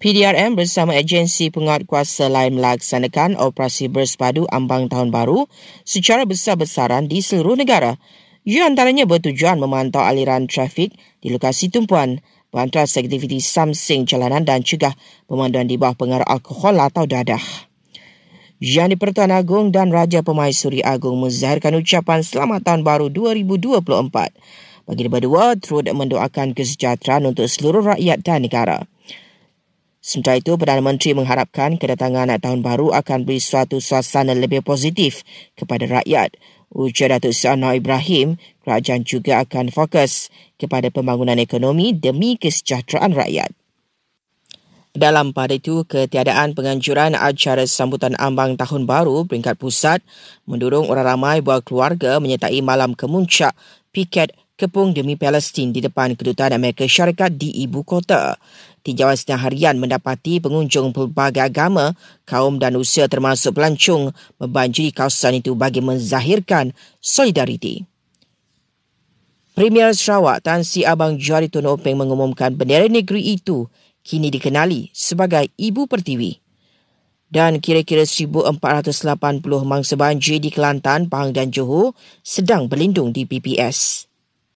PDRM bersama agensi penguat kuasa lain melaksanakan operasi bersepadu ambang tahun baru secara besar-besaran di seluruh negara. Ia antaranya bertujuan memantau aliran trafik di lokasi tumpuan, bantuan aktiviti samsing jalanan dan juga pemanduan di bawah pengaruh alkohol atau dadah. Yang di-Pertuan Agong dan Raja Pemaisuri Agong menzahirkan ucapan selamat tahun baru 2024. Bagi berdua, turut mendoakan kesejahteraan untuk seluruh rakyat dan negara. Sementara itu, Perdana Menteri mengharapkan kedatangan tahun baru akan beri suatu suasana lebih positif kepada rakyat. Ujar Datuk Seri Anwar Ibrahim, kerajaan juga akan fokus kepada pembangunan ekonomi demi kesejahteraan rakyat. Dalam pada itu, ketiadaan penganjuran acara sambutan ambang tahun baru peringkat pusat mendorong orang ramai buah keluarga menyertai malam kemuncak piket kepung demi Palestin di depan kedutaan Amerika Syarikat di ibu kota. Tinjauan setengah harian mendapati pengunjung pelbagai agama, kaum dan usia termasuk pelancong membanjiri kawasan itu bagi menzahirkan solidariti. Premier Sarawak Tan Si Abang Jari Tun Openg mengumumkan bendera negeri itu kini dikenali sebagai Ibu Pertiwi. Dan kira-kira 1,480 mangsa banjir di Kelantan, Pahang dan Johor sedang berlindung di PPS.